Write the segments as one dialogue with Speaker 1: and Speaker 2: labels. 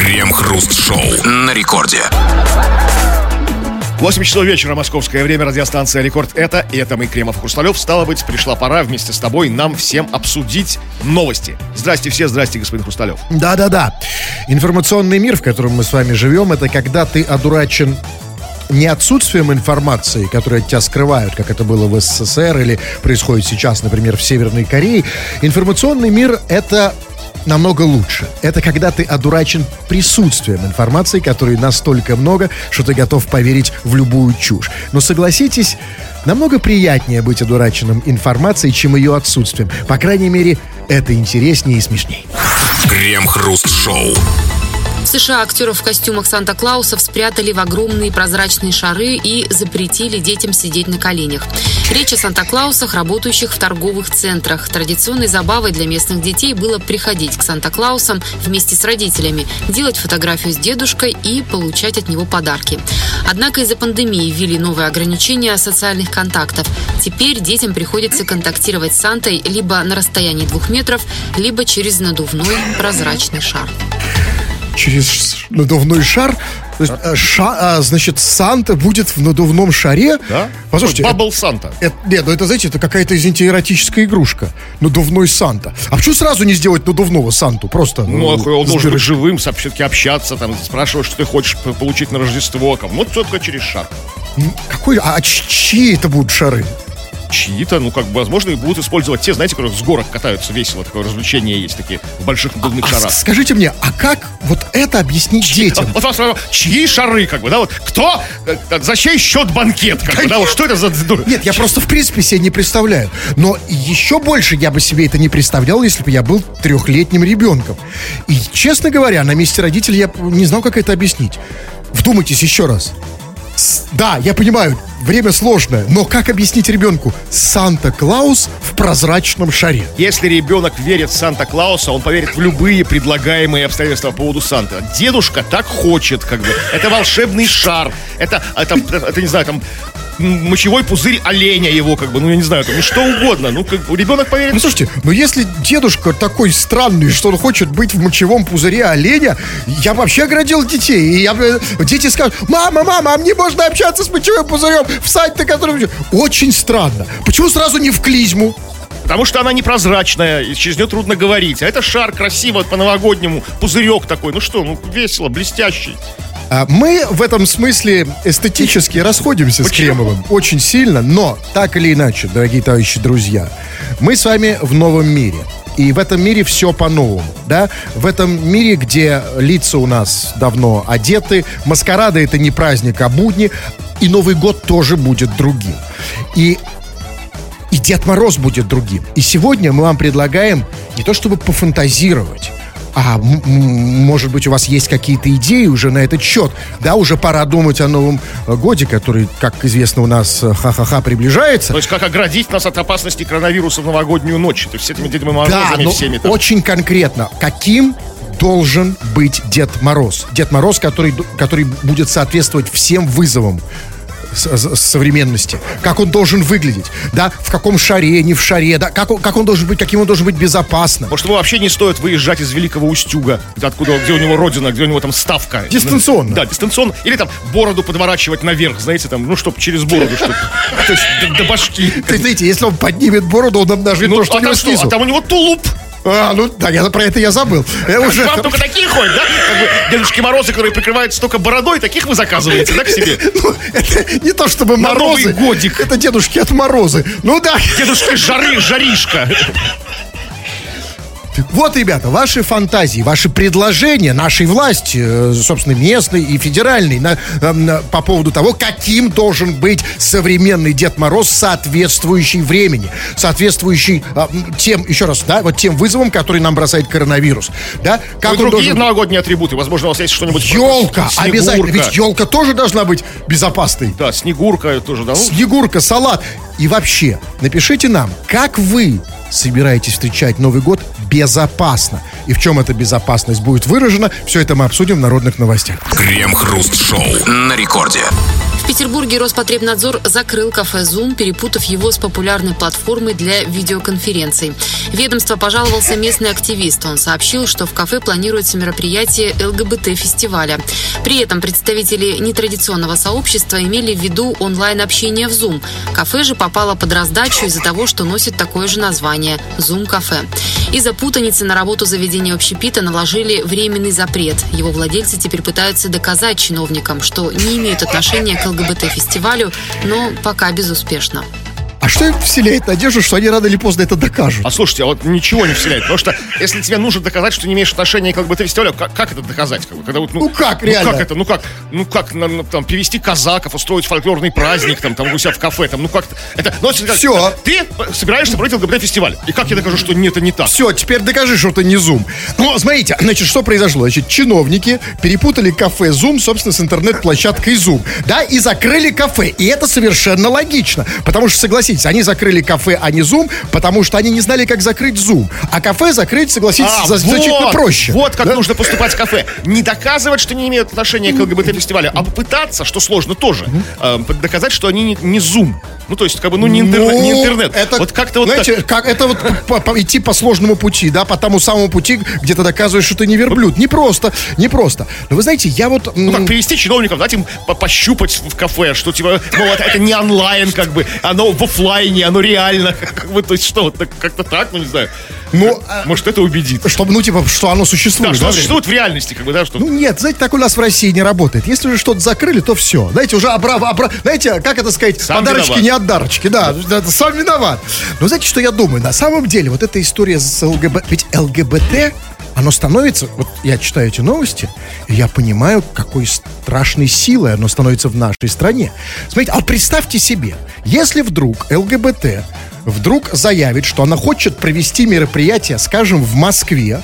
Speaker 1: Крем-хруст-шоу на рекорде.
Speaker 2: 8 часов вечера, московское время, радиостанция «Рекорд» это, и это мы, Кремов Хрусталев. Стало быть, пришла пора вместе с тобой нам всем обсудить новости. Здрасте все, здрасте, господин Хрусталев.
Speaker 3: Да-да-да. Информационный мир, в котором мы с вами живем, это когда ты одурачен не отсутствием информации, которая от тебя скрывают, как это было в СССР или происходит сейчас, например, в Северной Корее. Информационный мир — это намного лучше. Это когда ты одурачен присутствием информации, которой настолько много, что ты готов поверить в любую чушь. Но согласитесь, намного приятнее быть одураченным информацией, чем ее отсутствием. По крайней мере, это интереснее и смешнее.
Speaker 1: Крем-хруст-шоу.
Speaker 4: США актеров в костюмах Санта-Клаусов спрятали в огромные прозрачные шары и запретили детям сидеть на коленях. Речь о Санта-Клаусах, работающих в торговых центрах. Традиционной забавой для местных детей было приходить к Санта-Клаусам вместе с родителями, делать фотографию с дедушкой и получать от него подарки. Однако из-за пандемии ввели новые ограничения социальных контактов. Теперь детям приходится контактировать с Сантой либо на расстоянии двух метров, либо через надувной прозрачный шар
Speaker 3: через надувной шар. То есть, а? ша, а, значит, Санта будет в надувном шаре.
Speaker 2: Да?
Speaker 3: Послушайте.
Speaker 2: Бабл Санта.
Speaker 3: Это, нет, ну это, знаете, это какая-то, извините, эротическая игрушка. Надувной Санта. А почему сразу не сделать надувного Санту? Просто.
Speaker 2: Ну, ну он должен быть живым, все-таки общаться, там, спрашивать, что ты хочешь получить на Рождество. Там. Вот только через шар.
Speaker 3: Какой? А чьи это будут шары?
Speaker 2: Чьи-то, ну, как бы, возможно, и будут использовать те, знаете, которые с горок катаются весело, такое развлечение есть, такие в больших надувных а, шарах.
Speaker 3: Скажите мне, а как вот это объяснить чьи, детям?
Speaker 2: Вот, вот, чьи шары, как бы, да, вот, кто, э, за чей счет банкет, как бы, да, вот, что это за...
Speaker 3: Нет, я просто в принципе себе не представляю, но еще больше я бы себе это не представлял, если бы я был трехлетним ребенком. И, честно говоря, на месте родителей я не знал, как это объяснить. Вдумайтесь еще раз. Да, я понимаю, время сложное, но как объяснить ребенку? Санта-Клаус в прозрачном шаре.
Speaker 2: Если ребенок верит в Санта-Клауса, он поверит в любые предлагаемые обстоятельства по поводу Санта. Дедушка так хочет, как бы. Это волшебный шар. Это, это, это не знаю, там мочевой пузырь оленя его, как бы, ну, я не знаю, там, ну, что угодно. Ну, как, ребенок поверит.
Speaker 3: Ну, слушайте, ну, если дедушка такой странный, что он хочет быть в мочевом пузыре оленя, я вообще оградил детей. И я, дети скажут, мама, мама, а мне можно общаться с мочевым пузырем в сайте, который... Очень странно. Почему сразу не в клизму?
Speaker 2: Потому что она непрозрачная, и через нее трудно говорить. А это шар красиво по-новогоднему, пузырек такой. Ну что, ну весело, блестящий.
Speaker 3: А, мы в этом смысле эстетически расходимся Почему? с Кремовым очень сильно, но так или иначе, дорогие товарищи друзья, мы с вами в новом мире. И в этом мире все по-новому, да? В этом мире, где лица у нас давно одеты, маскарады это не праздник, а будни, и Новый год тоже будет другим. И и Дед Мороз будет другим. И сегодня мы вам предлагаем не то чтобы пофантазировать, а может быть у вас есть какие-то идеи уже на этот счет? Да, уже пора думать о Новом э, Годе, который, как известно, у нас э, ха-ха-ха приближается.
Speaker 2: То есть как оградить нас от опасности коронавируса в новогоднюю ночь? То есть с этими Дедами Морозами
Speaker 3: да,
Speaker 2: всеми.
Speaker 3: Там. очень конкретно. Каким должен быть Дед Мороз? Дед Мороз, который, который будет соответствовать всем вызовам современности, как он должен выглядеть, да, в каком шаре, не в шаре, да, как он, как он должен быть, каким он должен быть безопасно.
Speaker 2: Может, ему вообще не стоит выезжать из Великого Устюга, откуда, где у него родина, где у него там ставка.
Speaker 3: Дистанционно.
Speaker 2: Да, дистанционно. Или там бороду подворачивать наверх, знаете, там, ну, чтобы через бороду, чтобы, то есть до башки.
Speaker 3: Ты знаете, если он поднимет бороду, он обнажит
Speaker 2: ну, то, что а у него снизу. А там у него тулуп.
Speaker 3: А, ну да, я про это я забыл. Я
Speaker 2: уже... Вам только такие ходят, да? Как бы Дедушки Морозы, которые прикрываются только бородой, таких вы заказываете, да, к себе?
Speaker 3: Ну, это не то чтобы На морозы.
Speaker 2: Годик.
Speaker 3: Это дедушки от морозы. Ну да.
Speaker 2: Дедушки жары, жаришка.
Speaker 3: Вот, ребята, ваши фантазии, ваши предложения нашей власти, э, собственно, местной и федеральной, на, э, на, по поводу того, каким должен быть современный Дед Мороз, соответствующий времени, соответствующий а, тем, еще раз, да, вот тем вызовам, которые нам бросает коронавирус. Да?
Speaker 2: Как ну, он другие должен... новогодние атрибуты, возможно, у вас есть что-нибудь...
Speaker 3: Елка, обязательно, ведь елка тоже должна быть безопасной.
Speaker 2: Да, снегурка тоже, да?
Speaker 3: Снегурка, салат. И вообще, напишите нам, как вы собираетесь встречать Новый год безопасно. И в чем эта безопасность будет выражена, все это мы обсудим в народных новостях.
Speaker 1: Крем-хруст-шоу на рекорде.
Speaker 4: Петербурге Роспотребнадзор закрыл кафе Zoom, перепутав его с популярной платформой для видеоконференций. Ведомство пожаловался местный активист. Он сообщил, что в кафе планируется мероприятие ЛГБТ-фестиваля. При этом представители нетрадиционного сообщества имели в виду онлайн-общение в Zoom. Кафе же попало под раздачу из-за того, что носит такое же название – Zoom кафе. Из-за путаницы на работу заведения общепита наложили временный запрет. Его владельцы теперь пытаются доказать чиновникам, что не имеют отношения к ЛГБТ-фестивалю, но пока безуспешно.
Speaker 3: А что им вселяет надежду, что они рано или поздно это докажут?
Speaker 2: А слушайте, а вот ничего не вселяет. Потому что если тебе нужно доказать, что не имеешь отношения к ЛГБТ-фестивалю, как, как это доказать? Как когда вот,
Speaker 3: Ну как, реально?
Speaker 2: Ну как это? Ну как? Ну как на- там, перевести казаков, устроить фольклорный праздник, там, там у себя в кафе, там, ну как это? Ну, как-
Speaker 3: Всё.
Speaker 2: Ты собираешься брать ЛГБТ-фестиваль. И как я докажу, что нет, это не так?
Speaker 3: Все, теперь докажи, что это не Zoom. Ну, смотрите, значит, что произошло? Значит, чиновники перепутали кафе Zoom, собственно, с интернет-площадкой Zoom, да, и закрыли кафе. И это совершенно логично, потому что, согласитесь, они закрыли кафе, а не Zoom, потому что они не знали, как закрыть Zoom. А кафе закрыть, согласитесь,
Speaker 2: А,
Speaker 3: за- значительно
Speaker 2: вот,
Speaker 3: проще.
Speaker 2: Вот как
Speaker 3: Да?
Speaker 2: нужно поступать в кафе. Не доказывать, что не имеют отношения к ЛГБТ-фестивалю, а попытаться, что сложно тоже, э, доказать, что они не, не Zoom. Ну, то есть, как бы, ну, не, интернет, не
Speaker 3: Ну,
Speaker 2: интернет.
Speaker 3: Это,
Speaker 2: вот как-то вот
Speaker 3: знаете,
Speaker 2: так.
Speaker 3: как это вот по- по- идти по сложному пути, да, по тому самому пути, где ты доказываешь, что ты не верблюд. Не просто, не просто. Но вы знаете, я вот...
Speaker 2: Ну,
Speaker 3: м,
Speaker 2: как привести чиновников, дать им по- пощупать в кафе, что, типа, ну, вот это не онлайн, как бы, оно в офлайне, оно реально, как бы, то есть, что, так- как-то так, ну, не знаю.
Speaker 3: Ну, а,
Speaker 2: Может, это убедит.
Speaker 3: чтобы, ну, типа, что оно существует.
Speaker 2: Да, что
Speaker 3: да,
Speaker 2: существует в реальности, как бы, да, что...
Speaker 3: Ну нет, знаете, так у нас в России не работает. Если уже что-то закрыли, то все. Знаете, уже обра... обра- Знаете, как это сказать?
Speaker 2: Сам
Speaker 3: Подарочки
Speaker 2: виноват.
Speaker 3: не от дарочки, да. Это сам виноват. Но знаете, что я думаю? На самом деле, вот эта история с ЛГБТ... Ведь ЛГБТ, оно становится... Вот я читаю эти новости, и я понимаю, какой страшной силой оно становится в нашей стране. Смотрите, а представьте себе, если вдруг ЛГБТ вдруг заявит, что она хочет провести мероприятие, скажем, в Москве,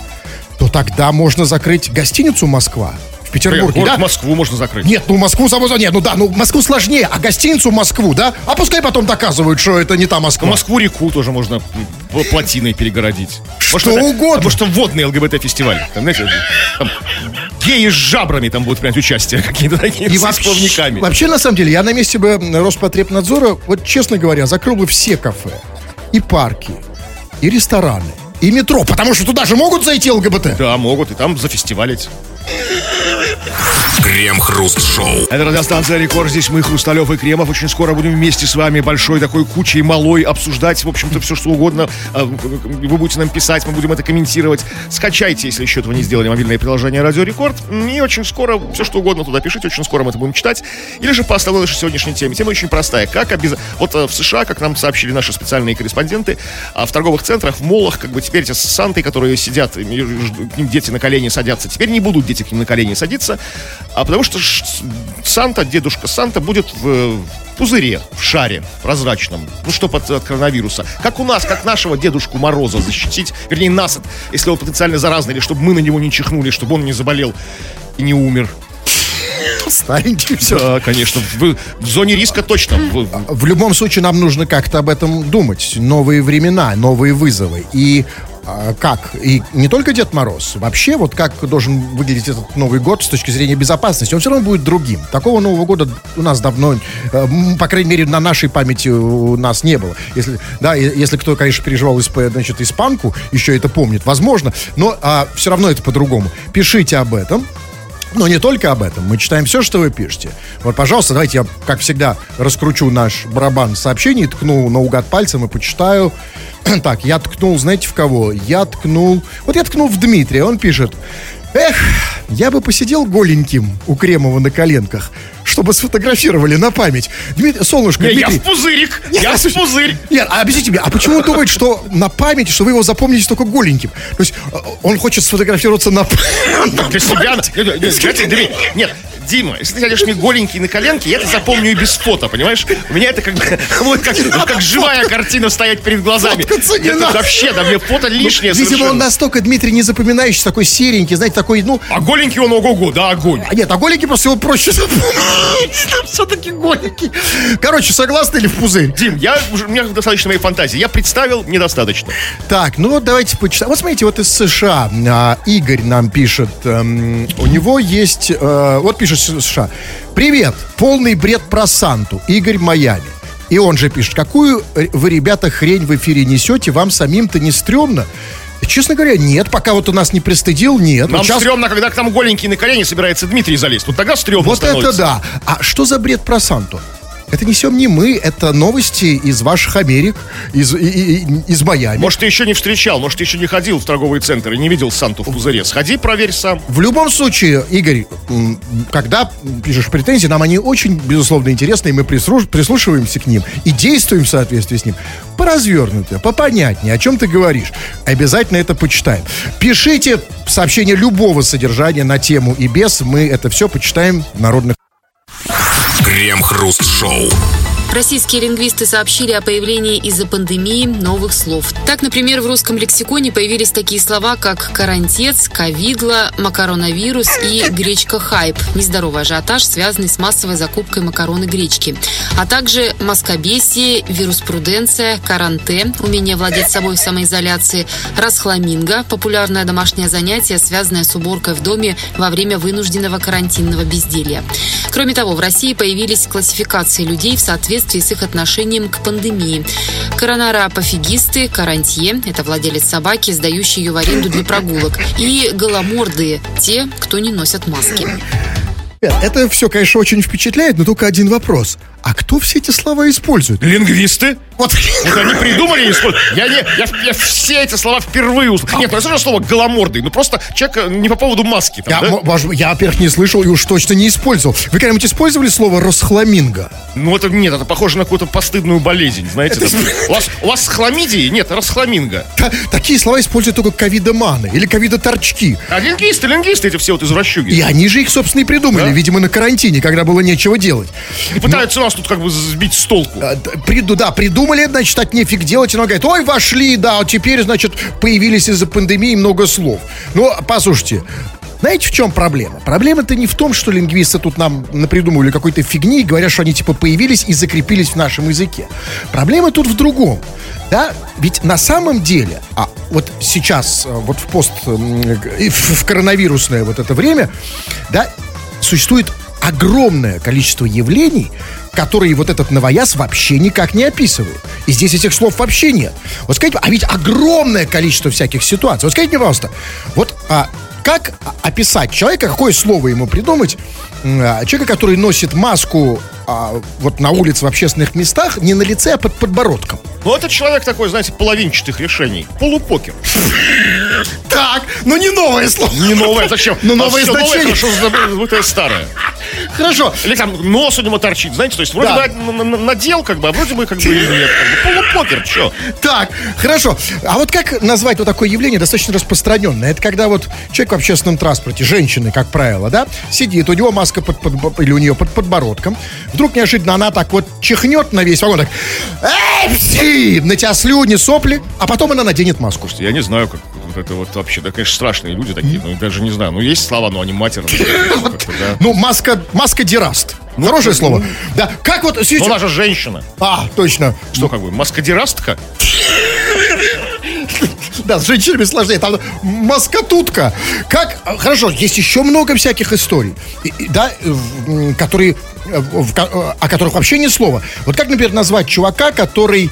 Speaker 3: то тогда можно закрыть гостиницу «Москва» в Петербурге,
Speaker 2: Город
Speaker 3: да?
Speaker 2: Москву можно закрыть.
Speaker 3: Нет, ну Москву само собой- нет, ну да, ну Москву сложнее, а гостиницу Москву, да? А пускай потом доказывают, что это не та Москва.
Speaker 2: Ну, Москву-реку тоже можно плотиной перегородить.
Speaker 3: Что
Speaker 2: это-
Speaker 3: угодно.
Speaker 2: Потому что водный ЛГБТ-фестиваль. Там, знаете, там геи с жабрами там будут принять участие, какие-то такие,
Speaker 3: И
Speaker 2: с
Speaker 3: вообще,
Speaker 2: плавниками.
Speaker 3: вообще, на самом деле, я на месте бы Роспотребнадзора, вот честно говоря, закрыл бы все кафе, и парки, и рестораны, и метро, потому что туда же могут зайти ЛГБТ.
Speaker 2: Да, могут, и там зафестивалить.
Speaker 1: Крем-хруст-шоу.
Speaker 2: Это радиостанция «Рекорд». Здесь мы, Хрусталев и Кремов. Очень скоро будем вместе с вами большой такой кучей малой обсуждать, в общем-то, все, что угодно. А, Вы будете нам писать, мы будем это комментировать. Скачайте, если еще этого не сделали, мобильное приложение «Радио Рекорд». И очень скоро все, что угодно туда пишите. Очень скоро мы это будем читать. Или же по основной нашей сегодняшней теме. Тема очень простая. Как обез... Вот э, в США, как нам сообщили наши специальные корреспонденты, а в торговых центрах, в молах, как бы теперь эти с Сантой, которые сидят, к ним дети на колени садятся, теперь не будут дети к ним на колени садиться, а потому что Санта, дедушка Санта будет в пузыре, в шаре прозрачном, ну, чтобы от, от коронавируса. Как у нас, как нашего Дедушку Мороза защитить, вернее, нас, от- если он потенциально заразный, или чтобы мы на него не чихнули, чтобы он не заболел и не умер.
Speaker 3: Старенький все.
Speaker 2: Да, конечно, в, в зоне риска точно. В- в-
Speaker 3: В любом случае нам нужно как-то об этом думать. Новые времена, новые вызовы. И а, как? И не только Дед Мороз. Вообще, вот как должен выглядеть этот Новый год с точки зрения безопасности, он все равно будет другим. Такого Нового года у нас давно, э, по крайней мере, на нашей памяти у нас не было. Если, да, если кто, конечно, переживал значит, испанку, еще это помнит, возможно, но все равно это по-другому. Пишите об этом. Но не только об этом. Мы читаем все, что вы пишете. Вот, пожалуйста, давайте я, как всегда, раскручу наш барабан сообщений, ткну наугад пальцем и почитаю. Так, я ткнул, знаете, в кого? Я ткнул... Вот я ткнул в Дмитрия, он пишет. Эх, я бы посидел голеньким у Кремова на коленках, чтобы сфотографировали на память. Дмитрий, солнышко,
Speaker 2: Не, я
Speaker 3: Дмитрий,
Speaker 2: в пузырик!
Speaker 3: Нет,
Speaker 2: Я в пузырь!
Speaker 3: Нет, а объясните мне, а почему он думает, что на память, что вы его запомните только голеньким? То есть э, он хочет сфотографироваться на...
Speaker 2: Для себя. Нет, Дима, если ты сядешь мне голенький на коленке, я это запомню и без фото, понимаешь? У меня это как вот как, как живая картина стоять перед глазами.
Speaker 3: Фоткаться не
Speaker 2: Это
Speaker 3: надо.
Speaker 2: вообще, да, мне фото лишнее
Speaker 3: Видимо, он настолько, Дмитрий, не запоминающий, такой серенький, знаете, такой, ну...
Speaker 2: А голенький он ого-го, да, огонь.
Speaker 3: А нет, а голенький просто его проще. Все-таки голенький. Короче, согласны ли в пузырь?
Speaker 2: Дим, я, у меня достаточно моей фантазии. Я представил, недостаточно.
Speaker 3: Так, ну вот давайте почитаем. Вот смотрите, вот из США а, Игорь нам пишет. эм, у него есть... э, вот пишет же США. Привет, полный бред про Санту. Игорь Майами. И он же пишет, какую э, вы, ребята, хрень в эфире несете, вам самим-то не стрёмно? Честно говоря, нет, пока вот у нас не пристыдил, нет.
Speaker 2: Нам
Speaker 3: Вот щас-
Speaker 2: стрёмно, когда к нам голенький на колени собирается Дмитрий залезть. Вот тогда стрёмно
Speaker 3: Вот это
Speaker 2: становится.
Speaker 3: да. А что за бред про Санту? Это несем не мы, это новости из ваших Америк, из, и- и- из Майами.
Speaker 2: Может, ты еще не встречал, может, ты еще не ходил в торговый центр и не видел Санту в пузыре. Сходи, проверь сам.
Speaker 3: В любом случае, Игорь, когда пишешь претензии, нам они очень, безусловно, интересны, и мы прислуш- прислушиваемся к ним и действуем в соответствии с ним. Поразвернуто, попонятнее, о чем ты говоришь. Обязательно это почитаем. Пишите сообщения любого содержания на тему и без. Мы это все почитаем в народных
Speaker 1: Крем-хруст-шоу.
Speaker 4: Российские лингвисты сообщили о появлении из-за пандемии новых слов. Так, например, в русском лексиконе появились такие слова, как карантец, ковидло, макаронавирус и гречка-хайп. Нездоровый ажиотаж, связанный с массовой закупкой макарон и гречки. А также маскобесие, вируспруденция, каранте, умение владеть собой в самоизоляции, расхламинго, популярное домашнее занятие, связанное с уборкой в доме во время вынужденного карантинного безделья. Кроме того, в России появились классификации людей в соответствии с их отношением к пандемии. Коронара-пофигисты, карантье – это владелец собаки, сдающий ее в аренду для прогулок, и голомордые – те, кто не носят маски.
Speaker 3: Это все, конечно, очень впечатляет, но только один вопрос. А кто все эти слова использует?
Speaker 2: Лингвисты?
Speaker 3: Вот,
Speaker 2: Вот они придумали и используют. Я, не, я, я все эти слова впервые услышал. Нет, ну это же слово голомордый. Ну просто человек э, не по поводу маски. Там,
Speaker 3: я,
Speaker 2: да?
Speaker 3: быть, я, во-первых, не слышал и уж точно не использовал. Вы когда-нибудь использовали слово «расхламинго»?
Speaker 2: Ну это нет, это похоже на какую-то постыдную болезнь, знаете.
Speaker 3: Это
Speaker 2: там. у, вас, у вас хламидии? Нет, расхламинго.
Speaker 3: Та- такие слова используют только ковидоманы или ковидоторчки.
Speaker 2: А лингвисты, лингвисты эти все вот извращуги.
Speaker 3: И они же их, собственно, и придумали,
Speaker 2: Да?
Speaker 3: видимо, на карантине, когда было нечего делать.
Speaker 2: И пытаются нас тут как бы сбить с толку.
Speaker 3: А, приду, да, придумали, значит, от нефиг делать. И она говорит, ой, вошли, да, вот теперь, значит, появились из-за пандемии много слов. Ну, послушайте, знаете, в чем проблема? Проблема-то не в том, что лингвисты тут нам напридумывали какой-то фигни и говорят, что они типа появились и закрепились в нашем языке. Проблема тут в другом. Да, ведь на самом деле, а вот сейчас, э, вот в пост, в в коронавирусное вот это время, да, существует огромное количество явлений, которые вот этот новояз вообще никак не описывает. И здесь этих слов вообще нет. Вот скажите, а ведь огромное количество всяких ситуаций. Вот скажите мне, пожалуйста, вот а, как описать человека, какое слово ему придумать, а, человека, который носит маску а, вот на улице в общественных местах, не на лице, а под подбородком.
Speaker 2: Ну это человек такой, знаете, половинчатых решений. Полупокер.
Speaker 3: Так, ну не новое слово.
Speaker 2: Не новое, зачем?
Speaker 3: Ну, новое значение.
Speaker 2: хорошо забытое старое.
Speaker 3: Хорошо.
Speaker 2: Или там нос у него торчит, знаете, то есть вроде
Speaker 3: Да.
Speaker 2: бы на- на- надел, как бы, а вроде бы как бы и нет. Как бы. Полупокер, что?
Speaker 3: Так, хорошо. А вот как назвать вот такое явление достаточно распространенное? Это когда вот человек в общественном транспорте, женщины, как правило, да, сидит, у него маска под, под- или у нее под подбородком. Вдруг неожиданно она так вот чихнет на весь вагон, так, эй, пси! на тебя слюни, сопли, а потом она наденет маску.
Speaker 2: Я не знаю, как это вот вообще, да, конечно, страшные люди такие, ну, даже не знаю. Ну, есть слова, но они матерные. Да.
Speaker 3: Ну, маска, маска дераст. Хорошее слово. Да, как вот...
Speaker 2: Ну, она же женщина.
Speaker 3: А, точно.
Speaker 2: Что, как бы, маскадерастка?
Speaker 3: Да, с женщинами сложнее. Там маскотутка. Как? а, Хорошо, есть еще много всяких историй, да, которые, в о которых вообще ни слова. Вот как, например, назвать чувака, который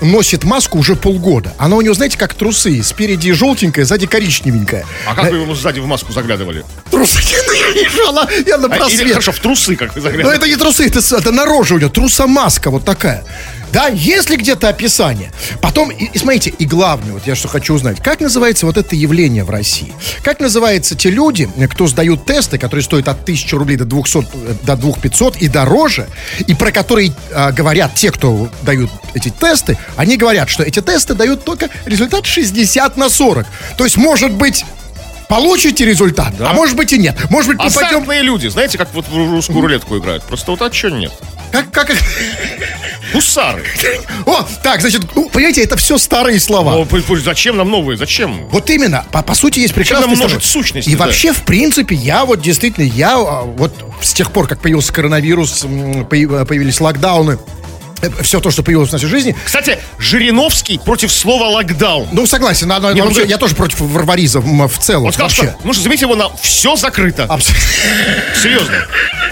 Speaker 3: носит маску уже полгода. Она у него, знаете, как трусы. Спереди желтенькая, сзади коричневенькая.
Speaker 2: А как вы ему сзади в маску заглядывали?
Speaker 3: Трусы, ну, я она, я на
Speaker 2: А, или,
Speaker 3: просвет.
Speaker 2: хорошо, в трусы как вы
Speaker 3: Но
Speaker 2: заглядывали?
Speaker 3: это не трусы, это, это на роже у него, труса-маска вот такая. Да, есть ли где-то описание? Потом, и, и смотрите, и главное, вот я что хочу узнать, как называется вот это явление в России? Как называются те люди, кто сдают тесты, которые стоят от 1000 рублей до 200, э, до 2500 и дороже, и про которые а, говорят те, кто дают эти тесты, они говорят, что эти тесты дают только результат 60 на 40. То есть, может быть, получите результат, а может быть и нет. Может быть, попадем...
Speaker 2: Азартные люди, знаете, как вот в русскую рулетку играют. Просто вот а что нет?
Speaker 3: Как, как их...
Speaker 2: Гусары.
Speaker 3: О, так, значит, ну, понимаете, это все старые слова.
Speaker 2: Пу- зачем нам новые? Зачем?
Speaker 3: Вот именно, по, по сути, есть прекрасный
Speaker 2: нам множить сущности,
Speaker 3: И
Speaker 2: да.
Speaker 3: вообще, в принципе, я вот действительно, я а, вот с тех пор, как появился коронавирус, появились локдауны, все то, что появилось в нашей жизни.
Speaker 2: Кстати, Жириновский против слова локдаун.
Speaker 3: Ну, согласен, надо-
Speaker 2: Не, ну,
Speaker 3: вообще, я тоже против варваризма в целом.
Speaker 2: Он сказал,
Speaker 3: вообще.
Speaker 2: что нужно заметить его на все закрыто.
Speaker 3: Абс-
Speaker 2: Серьезно.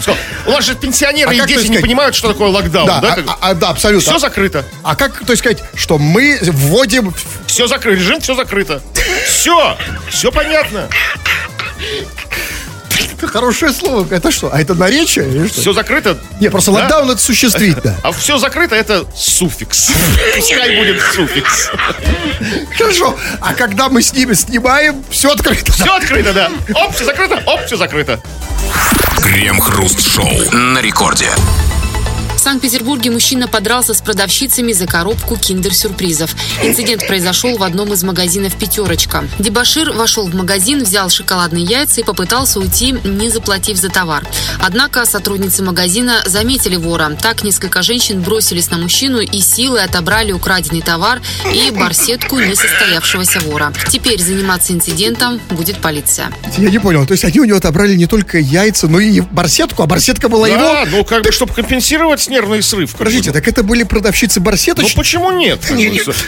Speaker 2: Сказал, у нас же пенсионеры
Speaker 3: А
Speaker 2: и
Speaker 3: как,
Speaker 2: дети
Speaker 3: есть,
Speaker 2: не понимают, что такое локдаун.
Speaker 3: Да,
Speaker 2: Да,
Speaker 3: а- а- да, абсолютно.
Speaker 2: Все закрыто.
Speaker 3: А как, то есть сказать, что мы вводим...
Speaker 2: Все закрыто. Режим все закрыто. Все. Все понятно.
Speaker 3: Это хорошее слово. Это что? А это наречие или что?
Speaker 2: Все закрыто.
Speaker 3: Не, просто
Speaker 2: Да?
Speaker 3: локдаун это существительно.
Speaker 2: А все закрыто это суффикс. Пускай будет суффикс.
Speaker 3: Хорошо. А когда мы с ними снимаем, все открыто.
Speaker 2: Все открыто, да. Оп, все закрыто, оп, все закрыто.
Speaker 1: Крем-хруст-шоу на рекорде.
Speaker 4: В Санкт-Петербурге мужчина подрался с продавщицами за коробку киндер-сюрпризов. Инцидент произошел в одном из магазинов «Пятерочка». Дебашир вошел в магазин, взял шоколадные яйца и попытался уйти, не заплатив за товар. Однако сотрудницы магазина заметили вора. Так несколько женщин бросились на мужчину и силой отобрали украденный товар и барсетку несостоявшегося вора. Теперь заниматься инцидентом будет полиция.
Speaker 3: Я не понял. То есть они у него отобрали не только яйца, но и барсетку, а барсетка была его.
Speaker 2: Да, ну как бы, чтобы компенсировать нервный срыв.
Speaker 3: Подождите, так это были продавщицы
Speaker 2: Ну
Speaker 3: барсеточки?
Speaker 2: почему нет?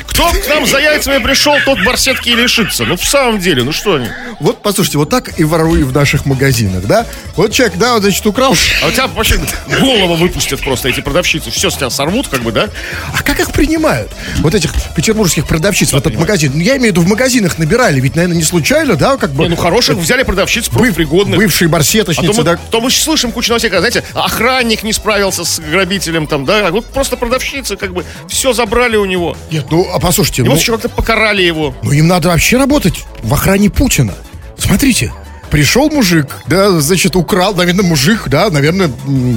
Speaker 2: Кто к нам за яйцами пришел, тот барсетки и лишится. Ну в самом деле, ну что они?
Speaker 3: Вот, послушайте, вот так и воруют в наших магазинах, да? Вот человек, да, вот, значит, украл.
Speaker 2: А у тебя вообще голову выпустят просто эти продавщицы. Все с тебя сорвут, как бы, да?
Speaker 3: А как их принимают? Вот этих петербургских продавщиц в этот магазин. Ну, я имею в виду, в магазинах набирали, ведь, наверное, не случайно, да, как бы...
Speaker 2: Ну хороших взяли продавщиц профпригодных.
Speaker 3: Бывшие
Speaker 2: А то
Speaker 3: барсеточницы,
Speaker 2: мы,
Speaker 3: да?
Speaker 2: то мы слышим кучу новостей, когда, знаете, охранник не справился с грабителем, там, да, а вот просто продавщицы, как бы, все забрали у него.
Speaker 3: Нет, ну, а послушайте,
Speaker 2: И
Speaker 3: ну,
Speaker 2: как-то покарали его.
Speaker 3: ну, им надо вообще работать в охране Путина. Смотрите, пришел мужик, да, значит, украл, наверное, мужик, да, наверное,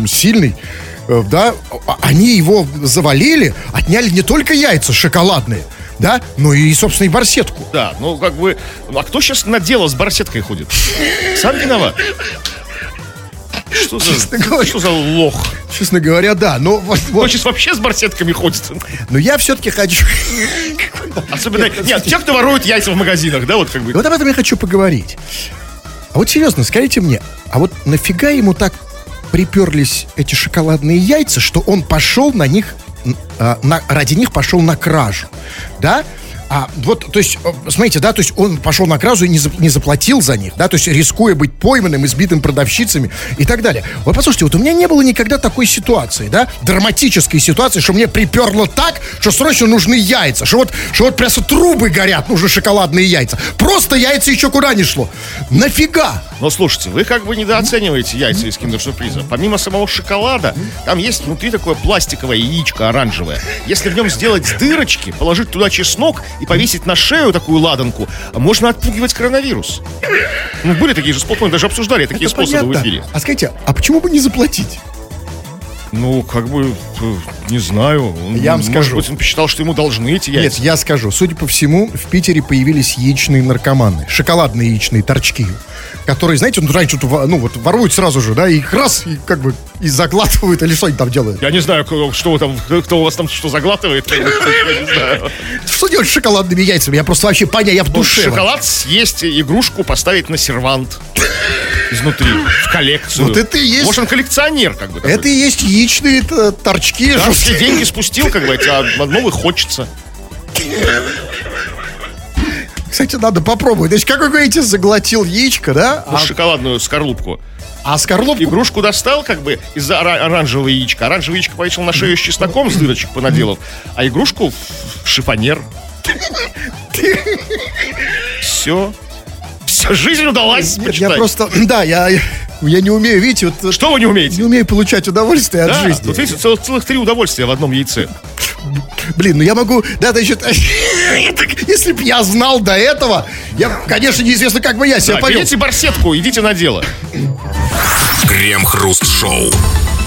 Speaker 3: сильный, э, да, а- они его завалили, отняли не только яйца шоколадные, да, но и, собственно, и барсетку.
Speaker 2: Да, ну как бы, ну, а кто сейчас на дело с барсеткой ходит? Сам виноват. Что
Speaker 3: Честно
Speaker 2: за,
Speaker 3: говоря.
Speaker 2: что за лох?
Speaker 3: Честно говоря, да, но вот,
Speaker 2: Кто
Speaker 3: вот.
Speaker 2: сейчас вообще с барсетками ходит?
Speaker 3: но я все-таки хочу...
Speaker 2: Особенно, нет, те, кто ворует яйца в магазинах, да, вот как бы.
Speaker 3: Вот об этом я хочу поговорить. А вот серьезно, скажите мне, а вот нафига ему так приперлись эти шоколадные яйца, что он пошел на них, а, на, ради них пошел на кражу, да? А вот, то есть, э, смотрите, да, то есть он пошел на кражу и не, не заплатил за них, да, то есть рискуя быть пойманным, избитым продавщицами и так далее. Вот послушайте, вот у меня не было никогда такой ситуации, да, драматической ситуации, что мне приперло так, что срочно нужны яйца, что вот, что вот просто трубы горят, нужны шоколадные яйца. Просто яйца еще куда не шло. Нафига?
Speaker 2: Но слушайте, вы как бы недооцениваете яйца из киндер-сюрприза. Помимо самого шоколада, там есть внутри такое пластиковое яичко оранжевое. Если в нем сделать дырочки, положить туда чеснок и повесить на шею такую ладанку, можно отпугивать коронавирус. Ну, были такие же способы, даже обсуждали такие
Speaker 3: Это
Speaker 2: способы
Speaker 3: понятно.
Speaker 2: в эфире.
Speaker 3: А скажите, а почему бы не заплатить?
Speaker 2: Ну, как бы, э, не знаю. Он,
Speaker 3: Я вам
Speaker 2: может
Speaker 3: скажу.
Speaker 2: быть, он посчитал, что ему должны эти
Speaker 3: Нет,
Speaker 2: яйца.
Speaker 3: я скажу. Судя по всему, в Питере появились яичные наркоманы. Шоколадные яичные торчки. Которые, знаете, ну, раньше тут, ну, вот воруют сразу же, да, и их раз, и как бы, и заглатывают, или что они там делают?
Speaker 2: Я не знаю, что там, кто у вас там что заглатывает.
Speaker 3: Что делать с шоколадными яйцами? Я просто вообще понять, я в
Speaker 2: Ну,
Speaker 3: душе.
Speaker 2: шоколад съесть, игрушку поставить на сервант изнутри, в коллекцию.
Speaker 3: Вот это и есть-
Speaker 2: Может, он коллекционер, как бы.
Speaker 3: Это и есть яичные т- торчки.
Speaker 2: Да, все деньги спустил, как бы, а новых хочется.
Speaker 3: Кстати, надо попробовать. Значит, как вы говорите, заглотил яичко, да?
Speaker 2: Ну,
Speaker 3: А,
Speaker 2: шоколадную скорлупку.
Speaker 3: а скорлупку...
Speaker 2: Игрушку достал, как бы, из-за ора- оранжевого яичка. Оранжевое яичко повесил на шею с чесноком, с дырочек понаделал, а игрушку в шифонер. Все. Все, жизнь удалась, почитай.
Speaker 3: я просто... Да, я, я не умею, видите, вот...
Speaker 2: Что вы не умеете?
Speaker 3: Не умею получать удовольствие от
Speaker 2: Да,
Speaker 3: жизни.
Speaker 2: тут видите, целых, целых три удовольствия в одном яйце.
Speaker 3: Блин, ну я могу, да, значит, если бы я знал до этого, я, конечно, неизвестно, как бы я себя
Speaker 2: Да,
Speaker 3: повел.
Speaker 2: берите барсетку, идите на дело.
Speaker 1: Крем-хруст-шоу.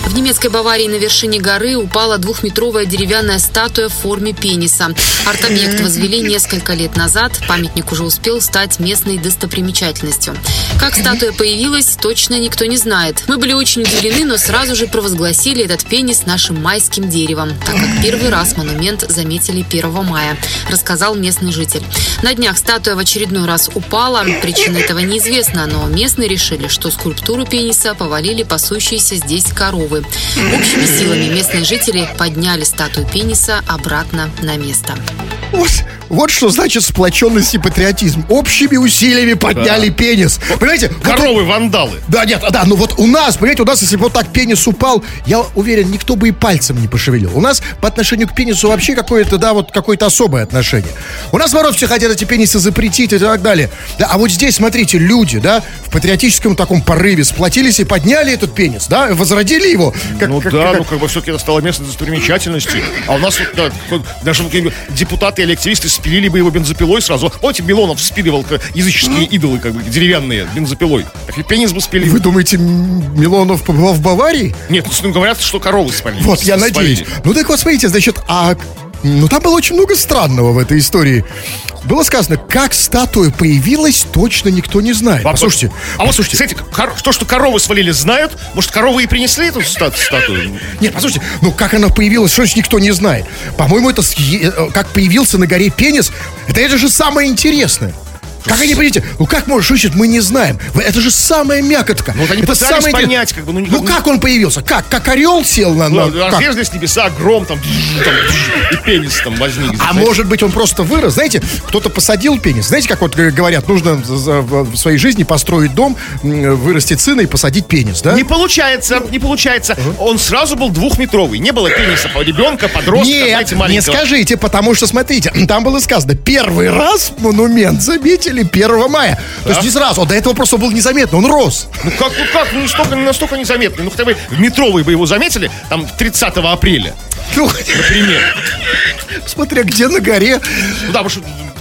Speaker 4: В немецкой Баварии на вершине горы упала двухметровая деревянная статуя в форме пениса. Арт-объект возвели несколько лет назад. Памятник уже успел стать местной достопримечательностью. Как статуя появилась, точно никто не знает. Мы были очень удивлены, но сразу же провозгласили этот пенис нашим майским деревом, так как первый раз монумент заметили 1 мая, рассказал местный житель. На днях статуя в очередной раз упала. Причина этого неизвестна, но местные решили, что скульптуру пениса повалили пасущиеся здесь коровы. Коровы. Общими силами местные жители подняли статую пениса обратно на место.
Speaker 3: Вот, вот что значит сплоченность и патриотизм. Общими усилиями подняли пенис. Понимаете? вот
Speaker 2: Коровы вандалы.
Speaker 3: Да, нет, да, ну вот у нас, понимаете, у нас, если бы вот так пенис упал, я уверен, никто бы и пальцем не пошевелил. У нас по отношению к пенису вообще какое-то, да, вот какое-то особое отношение. У нас, наоборот, все хотят эти пенисы запретить и так далее. Да, а вот здесь, смотрите, люди, да, в патриотическом таком порыве сплотились и подняли этот пенис, да, возродили его. Как,
Speaker 2: ну
Speaker 3: как-
Speaker 2: да,
Speaker 3: как-
Speaker 2: ну как бы все-таки это стало местом достопримечательности. А у нас вот, вот даже вот депутаты или активисты спилили бы его бензопилой сразу. Помните, Милонов спиливал языческие идолы, как бы деревянные, бензопилой. Так и пенис бы спилили.
Speaker 3: Вы думаете, Милонов побывал в Баварии?
Speaker 2: Нет, ну говорят, что коровы спалили.
Speaker 3: Вот, я
Speaker 2: Спалили.
Speaker 3: надеюсь. Ну так вот, смотрите, значит, а... Ну, там было очень много странного в этой истории. Было сказано, как статуя появилась, точно никто не знает.
Speaker 2: Вопрос.
Speaker 3: Послушайте,
Speaker 2: а вот слушайте, кстати, кор- то, что коровы свалили, знают. Может, коровы и принесли эту стат- статую?
Speaker 3: Нет, послушайте, ну как она появилась, что значит никто не знает? По-моему, это э, как появился на горе пенис, это, это же самое интересное. Как они, понимаете, ну как может шучить, мы не знаем. Это же самая мякотка.
Speaker 2: Ну, вот они
Speaker 3: это
Speaker 2: пытались
Speaker 3: самое
Speaker 2: понять, как бы, ну,
Speaker 3: ну,
Speaker 2: не-
Speaker 3: как он появился? Как? Как орел сел на... на-
Speaker 2: Ну,
Speaker 3: как?
Speaker 2: разрежались небеса, гром там, там, и пенис там возник.
Speaker 3: А
Speaker 2: знаете.
Speaker 3: может быть, он просто вырос. Знаете, кто-то посадил пенис. Знаете, как вот говорят, нужно в своей жизни построить дом, вырастить сына и посадить пенис, да?
Speaker 2: Не получается, не получается. Он сразу был двухметровый. Не было пениса по ребенка, подростка,
Speaker 3: Нет,
Speaker 2: знаете,
Speaker 3: не
Speaker 2: маленького.
Speaker 3: скажите, потому что, смотрите, там было сказано, первый раз монумент заметили 1 мая. То есть не сразу, он до этого просто был незаметно, он рос.
Speaker 2: Ну как, ну как, ну настолько, настолько незаметный. Ну хотя бы в метровый бы его заметили, там 30 апреля,
Speaker 3: Ну,
Speaker 2: например.
Speaker 3: смотря где на горе.
Speaker 2: Ну да, потому что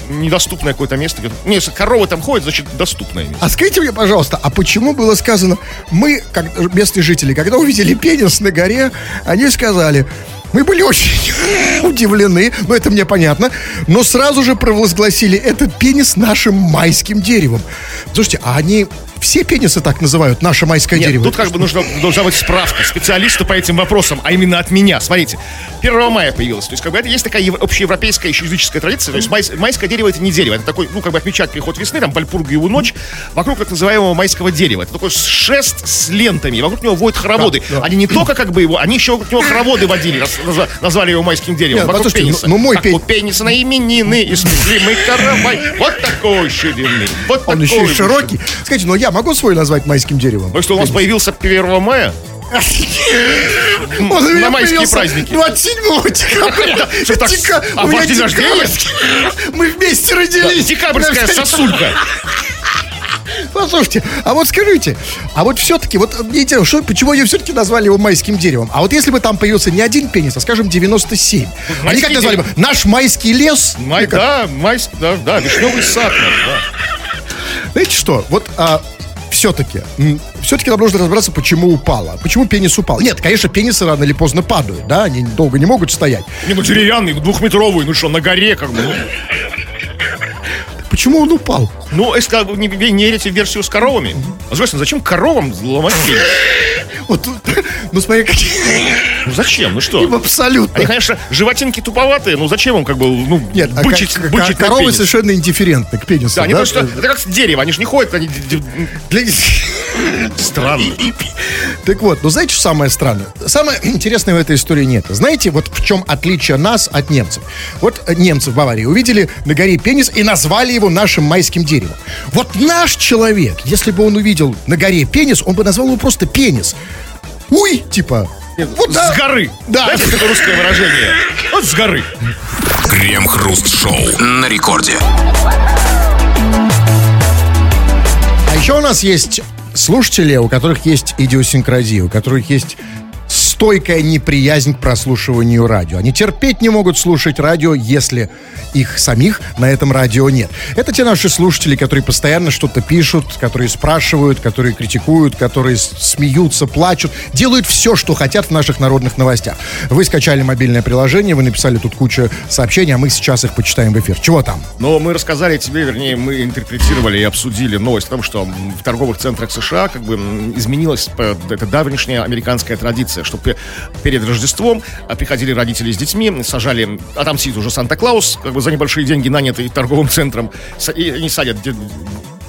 Speaker 2: недоступное какое-то место. Не, если коровы там ходят, значит доступное место.
Speaker 3: А скажите мне, пожалуйста, а почему было сказано, мы, как местные жители, когда увидели пенис на горе, они сказали, мы были очень удивлены, ну это мне понятно, но сразу же провозгласили этот пенис нашим майским деревом. Слушайте, а они все пенисы так называют, наше майское
Speaker 2: Нет,
Speaker 3: дерево?
Speaker 2: тут как бы нужно, должна быть справка специалиста по этим вопросам, а именно от меня. Смотрите, 1 мая появилось. То есть, как бы это есть такая ев- общеевропейская еще языческая традиция. То есть майс- майское дерево это не дерево, это такой, ну, как бы отмечать приход весны, там Вальпургиеву ночь, вокруг так называемого майского дерева. Это такой шест с лентами, вокруг него водят хороводы.
Speaker 3: Да, да.
Speaker 2: Они не только как бы его, они еще вокруг него хороводы водили, раз- назва- назвали его майским деревом.
Speaker 3: Нет,
Speaker 2: вокруг
Speaker 3: послушайте,
Speaker 2: пениса.
Speaker 3: ну- мой
Speaker 2: у пениса на именины, и мы каравай. Вот такой ширины. Вот
Speaker 3: Он
Speaker 2: такой
Speaker 3: еще и широкий. Скажите, ну я могу свой назвать майским деревом?
Speaker 2: Ну что, у нас появился 1 мая?
Speaker 3: Он
Speaker 2: на майские праздники.
Speaker 3: 27 декабря.
Speaker 2: Что так,
Speaker 3: Дека-
Speaker 2: а ваш день рождения?
Speaker 3: Мы вместе родились.
Speaker 2: Декабрьская сосулька.
Speaker 3: Послушайте, а вот скажите, а вот все-таки, вот мне интересно, что, почему они все-таки назвали его майским деревом? А вот если бы там появился не один пенис, а, скажем, 97, они
Speaker 2: Майский
Speaker 3: как назвали бы? Наш майский лес?
Speaker 2: Май, да, майский, да, да, вишневый сад наш, да.
Speaker 3: Знаете что, вот все-таки, все-таки нам нужно разобраться, почему упало. Почему пенис упал? Нет, конечно, пенисы рано или поздно падают, да, они долго не могут стоять.
Speaker 2: Не, ну деревянный, двухметровый, ну что, на горе как бы. ну.
Speaker 3: Почему он упал?
Speaker 2: Ну, если не, не верите в версию с коровами. А, Здрасте, зачем коровам ломать?
Speaker 3: Вот, ну смотри, какие...
Speaker 2: Ну зачем, ну что?
Speaker 3: Абсолютно.
Speaker 2: Они, конечно, животинки туповатые, ну зачем им как бы, ну,
Speaker 3: Нет, а
Speaker 2: бычить,
Speaker 3: ко-
Speaker 2: бычить
Speaker 3: коровы
Speaker 2: пенис?
Speaker 3: совершенно индифферентны к пенису.
Speaker 2: Да, они
Speaker 3: да?
Speaker 2: просто, это как дерево, они же не ходят, они странно.
Speaker 3: Так вот, ну знаете, что самое странное? Самое интересное в этой истории нет. Знаете, вот в чем отличие нас от немцев? Вот немцы в Баварии увидели на горе пенис и назвали его нашим майским деревом. Вот наш человек, если бы он увидел на горе пенис, он бы назвал его просто пенис. Уй, типа. Вот да.
Speaker 2: С горы.
Speaker 3: Да.
Speaker 2: Знаете, такое русское выражение? Вот с горы.
Speaker 1: Крем-хруст-шоу на рекорде.
Speaker 3: А еще у нас есть слушатели, у которых есть идиосинкразия, у которых есть стойкая неприязнь к прослушиванию радио. Они терпеть не могут слушать радио, если их самих на этом радио нет. Это те наши слушатели, которые постоянно что-то пишут, которые спрашивают, которые критикуют, которые смеются, плачут, делают все, что хотят в наших народных новостях. Вы скачали мобильное приложение, вы написали тут кучу сообщений, а мы сейчас их почитаем в эфир. Чего там?
Speaker 2: Но мы рассказали тебе, вернее, мы интерпретировали и обсудили новость о том, что в торговых центрах США как бы изменилась э, эта давнешняя американская традиция, что перед Рождеством а, приходили родители с детьми, сажали, а там сидит уже Санта-Клаус, как бы за небольшие деньги, нанятый торговым центром, и они садят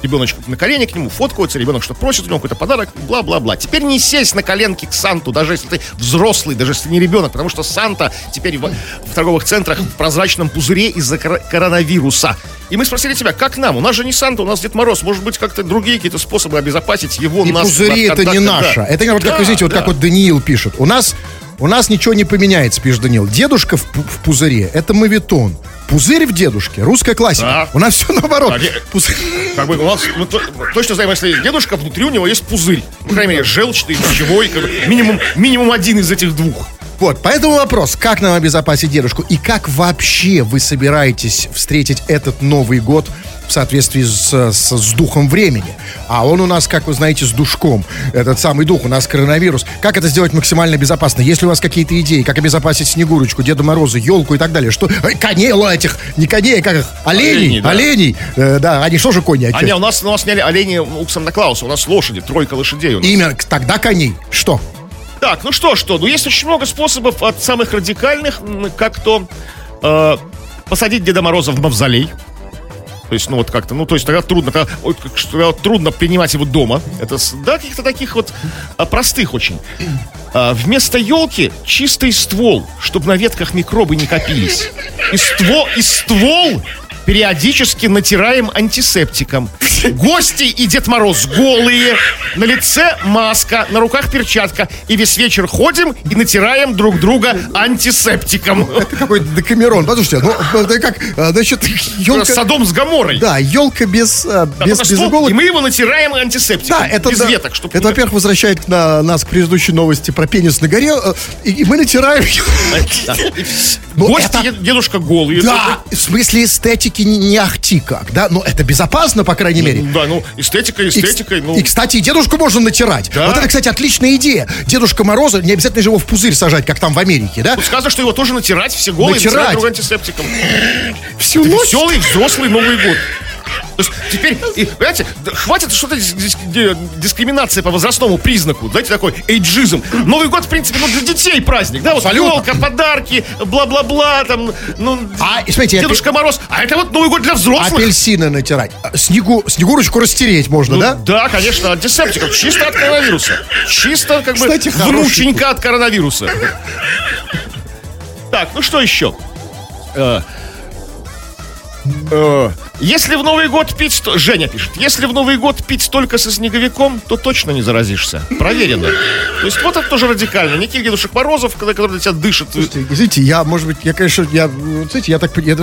Speaker 2: ребеночек на колени к нему, фоткаются, ребенок что просит у него какой-то подарок, бла-бла-бла. Теперь не сесть на коленки к Санту, даже если ты взрослый, даже если не ребенок, потому что Санта теперь в, в торговых центрах в прозрачном пузыре из-за кор- коронавируса. И мы спросили тебя, как нам? У нас же не Санта, у нас Дед Мороз. Может быть, как-то другие какие-то способы обезопасить его
Speaker 3: И
Speaker 2: нас
Speaker 3: пузыри
Speaker 2: от
Speaker 3: это не
Speaker 2: контакта,
Speaker 3: наше.
Speaker 2: да.
Speaker 3: Это вот как,
Speaker 2: Да,
Speaker 3: извините, вот
Speaker 2: да.
Speaker 3: как вот Даниил пишет. У нас, у нас ничего не поменяется, пишет Даниил. Дедушка в, в пузыре, это мавитон. Пузырь в дедушке, русская классика.
Speaker 2: Да.
Speaker 3: У нас все наоборот.
Speaker 2: Де-
Speaker 3: Пузырь-
Speaker 2: Как бы у нас мы то- точно знаем, если дедушка, внутри у него есть пузырь. По крайней мере, желчный, пищевой, как бы минимум, минимум один из этих двух.
Speaker 3: Вот, поэтому вопрос, как нам обезопасить дедушку и как вообще вы собираетесь встретить этот Новый год в соответствии с, с, с духом времени? А он у нас, как вы знаете, с душком. Этот самый дух, у нас коронавирус. Как это сделать максимально безопасно? Есть ли у вас какие-то идеи, как обезопасить Снегурочку, Деда Мороза, елку и так далее? Что? Эй, коней ла этих, не коней, а как их? Оленей,
Speaker 2: Оленей,
Speaker 3: оленей.
Speaker 2: да.
Speaker 3: Э, да, они что же кони?
Speaker 2: А не, у нас, у нас сняли олени у Санта-Клауса, у нас лошади, тройка лошадей у нас.
Speaker 3: Имя, тогда коней. Что?
Speaker 2: Так, ну что, что, ну есть очень много способов от самых радикальных, как то э, посадить Деда Мороза в мавзолей. То есть, ну вот как-то, ну то есть тогда трудно, тогда, тогда трудно принимать его дома. Это, да, каких-то таких вот а, простых очень. А, вместо елки чистый ствол, чтобы на ветках микробы не копились. И ствол, и ствол периодически натираем антисептиком. Гости и Дед Мороз голые, на лице маска, на руках перчатка. И весь вечер ходим и натираем друг друга антисептиком.
Speaker 3: Это какой-то Декамерон. Послушайте, ну, это как, а, значит, елка...
Speaker 2: Садом с Гаморой.
Speaker 3: Да, елка без, а,
Speaker 2: Да,
Speaker 3: без, без иголок.
Speaker 2: И мы его натираем антисептиком.
Speaker 3: Да, это,
Speaker 2: без
Speaker 3: да,
Speaker 2: веток. Чтобы
Speaker 3: это, во-первых, возвращает на, нас к предыдущей новости про пенис на горе, э, и, и мы натираем Ну,
Speaker 2: Гости, дедушка голый.
Speaker 3: Да, в смысле эстетики не, не ахти как, да? Но это безопасно, по крайней мере.
Speaker 2: Да, ну, эстетика
Speaker 3: И,
Speaker 2: эстетикой, ну...
Speaker 3: и, кстати, дедушку можно натирать.
Speaker 2: Да.
Speaker 3: Вот это, кстати, отличная идея. Дедушка Мороза, не обязательно же его в пузырь сажать, как там в Америке, да?
Speaker 2: Тут сказано, что его тоже натирать, все голые,
Speaker 3: Натирать.
Speaker 2: натирать друг антисептиком.
Speaker 3: Всю
Speaker 2: Это
Speaker 3: ночь.
Speaker 2: веселый взрослый Новый год. Теперь, и, понимаете, хватит что-то дис- дис- ди- дискриминация по возрастному признаку. Знаете, такой эйджизм. Новый год, в принципе, ну, для детей праздник, да? Вот елка, подарки, бла-бла-бла, там, ну,
Speaker 3: А, смотрите,
Speaker 2: Дедушка Мороз. А это вот Новый год для взрослых.
Speaker 3: Апельсины натирать. А, Снегу, снегурочку растереть можно,
Speaker 2: Ну,
Speaker 3: да?
Speaker 2: да, конечно, антисептиком. Чисто от коронавируса. Чисто, как бы,
Speaker 3: Кстати,
Speaker 2: внученька от коронавируса. Так, ну что еще? Э, э, Если в Новый год пить... то- Женя пишет. Если в Новый год пить только со снеговиком, то точно не заразишься. Проверено. То есть вот это тоже радикально. Никаких Дедушек Морозов, когда- которые тебя дышат.
Speaker 3: Слушайте, Извините, я, может быть, я, конечно, я, знаете, я так, я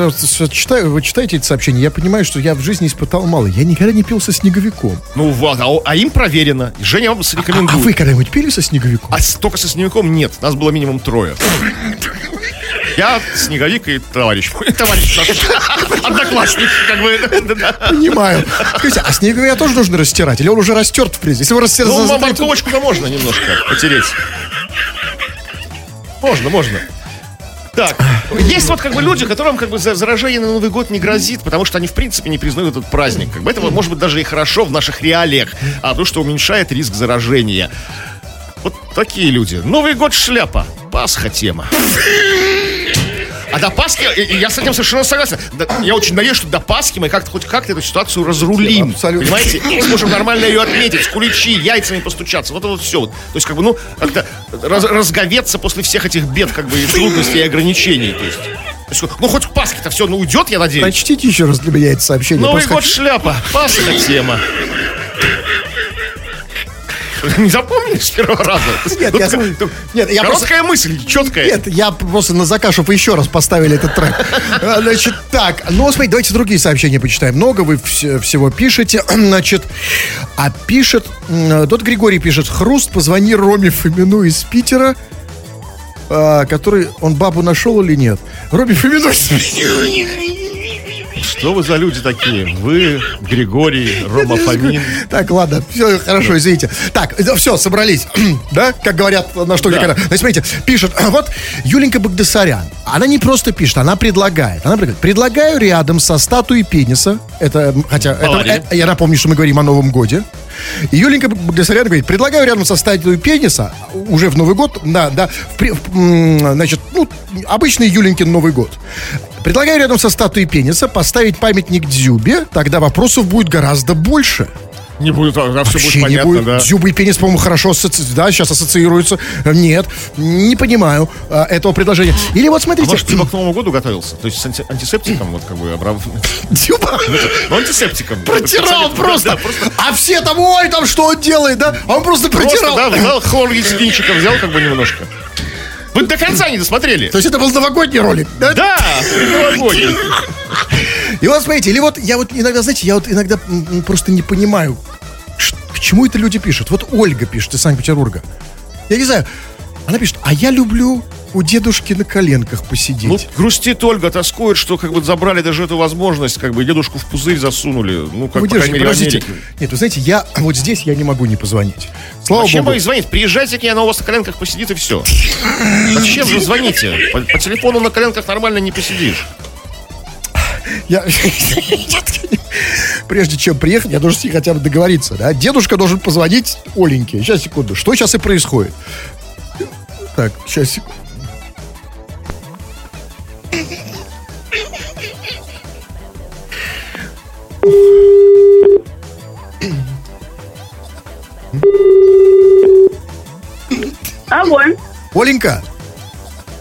Speaker 3: читаю, вы читаете эти сообщения, я понимаю, что я в жизни испытал мало. Я никогда не пил со снеговиком.
Speaker 2: Ну вот, а, а им проверено. Женя вам
Speaker 3: А,
Speaker 2: срекомендует.
Speaker 3: а вы когда-нибудь пили со снеговиком?
Speaker 2: А только со снеговиком нет. Нас было минимум трое. Я, снеговик и товарищ мой. Товарищ наш. Одноклассник, как бы.
Speaker 3: Понимаю. Скажите, а снеговика тоже нужно растирать? Или он уже растерт, в принципе? Если его растер...
Speaker 2: Ну,
Speaker 3: за-
Speaker 2: морковочку-то можно немножко потереть. Можно, можно. Так, есть вот как бы люди, которым как бы за- заражение на Новый год не грозит, потому что они в принципе не признают этот праздник. Как бы это может быть даже и хорошо в наших реалиях, а потому что уменьшает риск заражения. Вот такие люди. Новый год шляпа, Пасха тема. А до Пасхи, я с этим совершенно согласен. Я очень надеюсь, что до Пасхи мы как-то хоть как-то эту ситуацию разрулим.
Speaker 3: Абсолютно.
Speaker 2: Понимаете? И сможем нормально ее отметить, куличи, яйцами постучаться. Вот это вот все. То есть, как бы, ну, как-то раз- разговеться после всех этих бед, как бы, и трудностей, и ограничений. То есть, ну, хоть к Пасхе-то все, ну, уйдет, я надеюсь.
Speaker 3: Прочтите еще раз для меня это сообщение.
Speaker 2: Новый
Speaker 3: Просто
Speaker 2: год шляпа, Пасха тема. Не запомнили с первого раза?
Speaker 3: Нет, я нет, я
Speaker 2: Короткая мысль, четкая.
Speaker 3: Нет, я просто на заказ, чтобы вы еще раз поставили этот трек. Значит, так, ну, смотрите, давайте другие сообщения почитаем. Много вы вс- всего пишете. Значит, а пишет, тот Григорий пишет, Хруст, позвони Роме Фомину из Питера, а, который, он бабу нашел или нет? Роме Фомину из Питера.
Speaker 2: Что вы за люди такие? Вы, Григорий, Рома Фомин.
Speaker 3: Так, ладно, все, хорошо, извините. Так, все, собрались, да, как говорят на что
Speaker 2: Да.
Speaker 3: Значит, смотрите, пишет, вот Юленька Багдасарян, она не просто пишет, она предлагает. Она предлагает, предлагаю рядом со статуей пениса, это, хотя, это, э, я напомню, что мы говорим о Новом Годе, и Юленька Багдасарян говорит, предлагаю рядом со статуей пениса, уже в Новый год, да, да, в в, значит, ну, обычный Юленькин Новый год. Предлагаю рядом со статуей пениса поставить памятник Дзюбе, тогда вопросов будет гораздо больше.
Speaker 2: Не будет, все будет
Speaker 3: Вообще не
Speaker 2: понятно,
Speaker 3: будет.
Speaker 2: да.
Speaker 3: Дзюба и пенис, по-моему, хорошо асоци- да, сейчас ассоциируются. Нет, не понимаю а, этого предложения. Или вот
Speaker 2: А
Speaker 3: смотрите.
Speaker 2: может, Дзюба к Новому году готовился? То есть с анти- антисептиком, вот как бы, обрав...
Speaker 3: Дзюба
Speaker 2: Ну, антисептиком.
Speaker 3: протирал просто.
Speaker 2: просто
Speaker 3: А все там, ой, там что он делает, да? А он просто
Speaker 2: Просто,
Speaker 3: протирал.
Speaker 2: да, взял кинчиком, взял как бы немножко. Вы до конца не досмотрели.
Speaker 3: То есть это был новогодний ролик, да?
Speaker 2: Да, новогодний.
Speaker 3: И вот смотрите, или вот я вот иногда, знаете, я вот иногда просто не понимаю, к чему это люди пишут. Вот Ольга пишет из Санкт-Петербурга. Я не знаю, она пишет, а я люблю у дедушки на коленках посидеть.
Speaker 2: Ну, грустит Ольга, тоскует, что как бы забрали даже эту возможность, как бы дедушку в пузырь засунули. Ну, как,
Speaker 3: Вы
Speaker 2: по крайней мере, в
Speaker 3: подождите. Нет, вы знаете, я вот здесь я не могу не позвонить. Слава
Speaker 2: Зачем
Speaker 3: богу.
Speaker 2: вы звонить? Приезжайте к ней, она у вас на коленках посидит и все. Зачем же звоните? По, по телефону на коленках нормально не посидишь.
Speaker 3: Я... Прежде чем приехать, я должен с ней хотя бы договориться. Да? Дедушка должен позвонить Оленьке. Сейчас, секунду. Что сейчас и происходит? Так, сейчас, секунду.
Speaker 5: Алло.
Speaker 3: Оленька,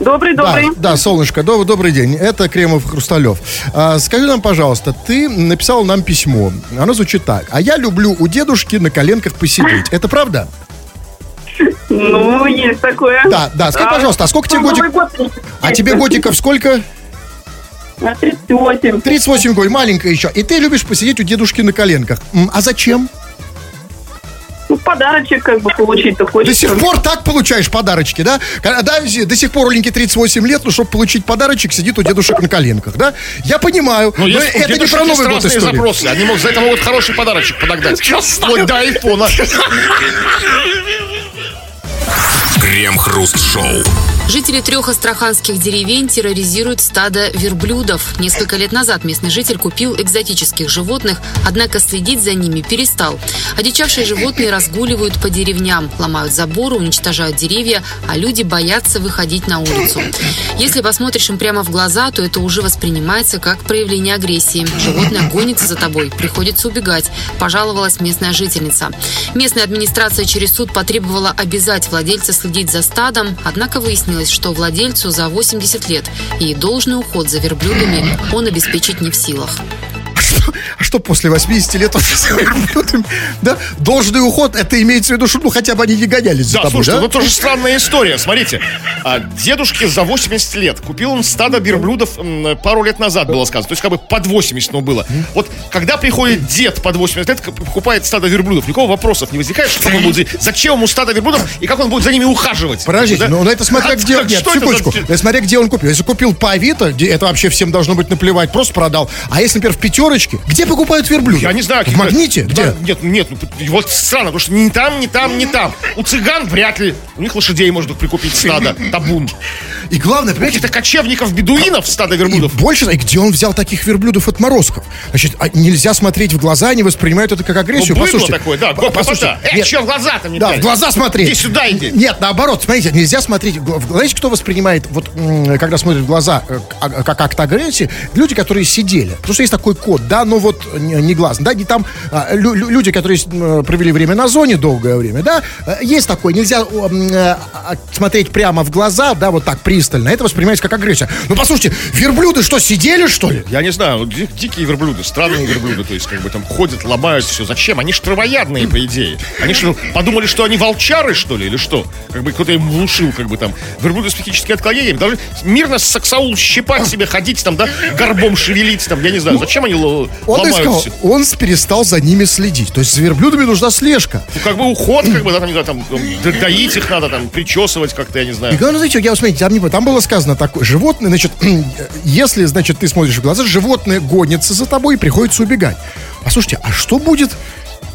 Speaker 5: Добрый,
Speaker 3: Да,
Speaker 5: добрый.
Speaker 3: да, солнышко, доб- добрый день. Это Кремов Хрусталев. А, скажи нам, пожалуйста, ты написал нам письмо. Оно звучит так. А я люблю у дедушки на коленках посидеть. Это правда?
Speaker 5: Ну, есть такое.
Speaker 3: Да, да. Скажи, пожалуйста, а сколько тебе
Speaker 5: Ну,
Speaker 3: годик?
Speaker 5: Новый год
Speaker 3: А тебе годиков сколько?
Speaker 5: А, 38.
Speaker 3: 38 год, маленькая еще. И ты любишь посидеть у дедушки на коленках. А зачем?
Speaker 5: Ну, подарочек как бы получить-то
Speaker 3: До
Speaker 5: хочется.
Speaker 3: сих пор так получаешь подарочки, да? Когда- до сих пор Оленьке 38 лет, ну, чтобы получить подарочек, сидит у дедушек на коленках, да? Я понимаю, но
Speaker 2: Ну, есть-
Speaker 3: это не про Новый год история.
Speaker 2: запросы. Они могут, за это могут хороший подарочек подогнать. Вплоть до айфона.
Speaker 1: Крем-хруст-шоу.
Speaker 4: Жители трех астраханских деревень терроризируют стадо верблюдов. Несколько лет назад местный житель купил экзотических животных, однако следить за ними перестал. Одичавшие животные разгуливают по деревням, ломают заборы, уничтожают деревья, а люди боятся выходить на улицу. Если посмотришь им прямо в глаза, то это уже воспринимается как проявление агрессии. Животное гонится за тобой, приходится убегать, пожаловалась местная жительница. Местная администрация через суд потребовала обязать владельца следить за стадом, однако выяснилось, что владельцу за 80 лет и должный уход за верблюдами он обеспечить не в силах.
Speaker 3: А что после 80 лет он да? Должный уход, это имеется в виду, что ну хотя бы они не гонялись за
Speaker 2: Да,
Speaker 3: тобой,
Speaker 2: слушайте,
Speaker 3: да?
Speaker 2: ну тоже странная история. Смотрите, а, дедушке за 80 лет купил он стадо верблюдов пару лет назад, было сказано. То есть как бы под 80 ему было. Вот когда приходит дед под 80 лет, покупает стадо верблюдов, никакого вопросов не возникает, что он будет, за- зачем ему стадо верблюдов и как он будет за ними ухаживать.
Speaker 3: Подождите,
Speaker 2: Да?
Speaker 3: ну, ну это смотря
Speaker 2: А
Speaker 3: где...
Speaker 2: как-
Speaker 3: Нет,
Speaker 2: что за-
Speaker 3: секундочку. Это смотря где он купил. Если купил по Авито, это вообще всем должно быть наплевать, просто продал. А если, например, в пятерочке, где покупают верблюдов?
Speaker 2: Я не знаю.
Speaker 3: В магните?
Speaker 2: Да,
Speaker 3: Где?
Speaker 2: нет, нет, ну, вот странно, потому что ни там, ни там, ни там. У цыган вряд ли. У них лошадей можно прикупить стадо, табун.
Speaker 3: И главное, понимаете,
Speaker 2: Каких-то кочевников, бедуинов стадо
Speaker 3: И
Speaker 2: верблюдов.
Speaker 3: больше, и где он взял таких верблюдов отморозков? Значит, а нельзя смотреть в глаза, они воспринимают это как агрессию.
Speaker 2: Ну,
Speaker 3: Послушайте,
Speaker 2: такое, да,
Speaker 3: по- послушайте,
Speaker 2: Э,
Speaker 3: нет,
Speaker 2: че в глаза-то мне
Speaker 3: Да,
Speaker 2: пялить?
Speaker 3: в глаза смотреть.
Speaker 2: Иди сюда, иди.
Speaker 3: Нет, наоборот, смотрите, нельзя смотреть. Знаете, кто воспринимает, вот, когда смотрят в глаза, э, а- как акт агрессии? Люди, которые сидели. Потому что есть такой код, да, ну вот не, не глаз, да, не там а, лю- лю- люди, которые провели время на зоне долгое время, да, э, есть такой, нельзя э, а, смотреть прямо в глаза, да, вот так пристально. Это воспринимается как агрессия. Ну, послушайте, верблюды что, сидели, что ли?
Speaker 2: Я не знаю, ну, ди- дикие верблюды, странные верблюды, то есть как бы там ходят, ломают все. Зачем? Они ж травоядные, по идее. Они что, подумали, что они волчары, что ли, или что? Как бы кто-то им внушил, как бы там, верблюды с психическими отклонениями должны мирно саксаул щипать себе, ходить там, да, горбом шевелить там, я не знаю. Зачем они
Speaker 3: Он и
Speaker 2: все?
Speaker 3: он перестал за ними следить. То есть за верблюдами нужна слежка.
Speaker 2: Ну, как бы уход, как бы, да, там, знаю, там, доить их надо, там, причесывать как-то, я не
Speaker 3: И
Speaker 2: знаю.
Speaker 3: главное, знаете, я смотрите, там, не, там было сказано такое, животное, значит, если, значит, ты смотришь в глаза, животное гонится за тобой и приходится убегать. А слушайте, а что будет,